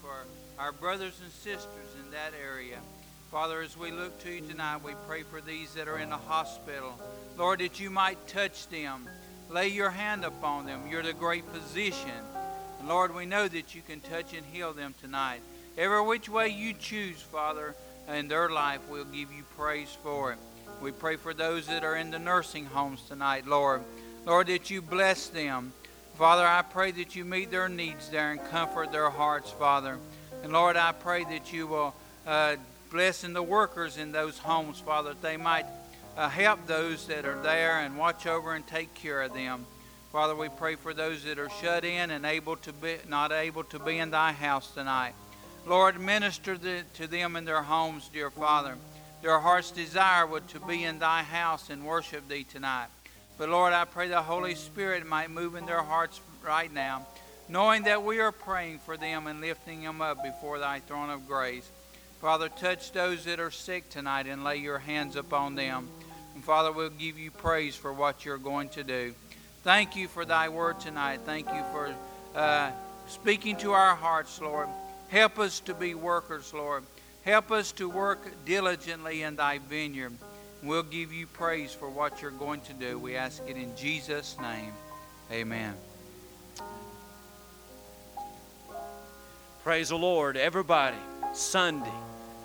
For our brothers and sisters in that area. Father, as we look to you tonight, we pray for these that are in the hospital. Lord, that you might touch them. Lay your hand upon them. You're the great physician. And Lord, we know that you can touch and heal them tonight. Every which way you choose, Father, in their life, we'll give you praise for it. We pray for those that are in the nursing homes tonight, Lord. Lord, that you bless them. Father, I pray that you meet their needs there and comfort their hearts, Father. And Lord, I pray that you will uh, bless the workers in those homes, Father, that they might uh, help those that are there and watch over and take care of them. Father, we pray for those that are shut in and able to be, not able to be in thy house tonight. Lord, minister the, to them in their homes, dear Father. Their heart's desire would to be in thy house and worship thee tonight. But Lord, I pray the Holy Spirit might move in their hearts right now, knowing that we are praying for them and lifting them up before thy throne of grace. Father, touch those that are sick tonight and lay your hands upon them. And Father, we'll give you praise for what you're going to do. Thank you for thy word tonight. Thank you for uh, speaking to our hearts, Lord. Help us to be workers, Lord. Help us to work diligently in thy vineyard. We'll give you praise for what you're going to do. We ask it in Jesus' name. Amen. Praise the Lord. Everybody, Sunday,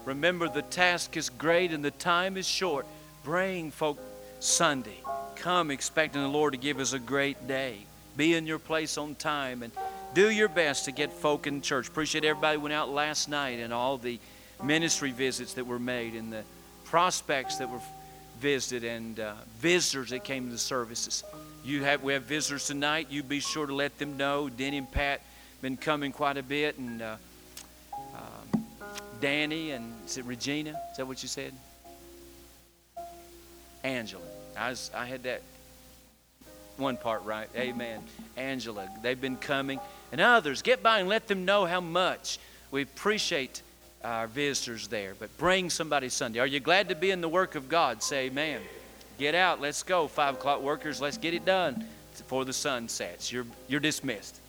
remember the task is great and the time is short. Bring folk Sunday. Come expecting the Lord to give us a great day. Be in your place on time and do your best to get folk in church. Appreciate everybody went out last night and all the ministry visits that were made and the prospects that were visited and uh, visitors that came to the services. You have we have visitors tonight. You be sure to let them know. Denny and Pat been coming quite a bit, and uh, um, Danny and is it Regina? Is that what you said? Angela. I was, I had that one part right. Amen. Angela. They've been coming, and others. Get by and let them know how much we appreciate our visitors there. But bring somebody Sunday. Are you glad to be in the work of God? Say amen. Get out. Let's go. Five o'clock workers. Let's get it done before the sun sets. You're, you're dismissed.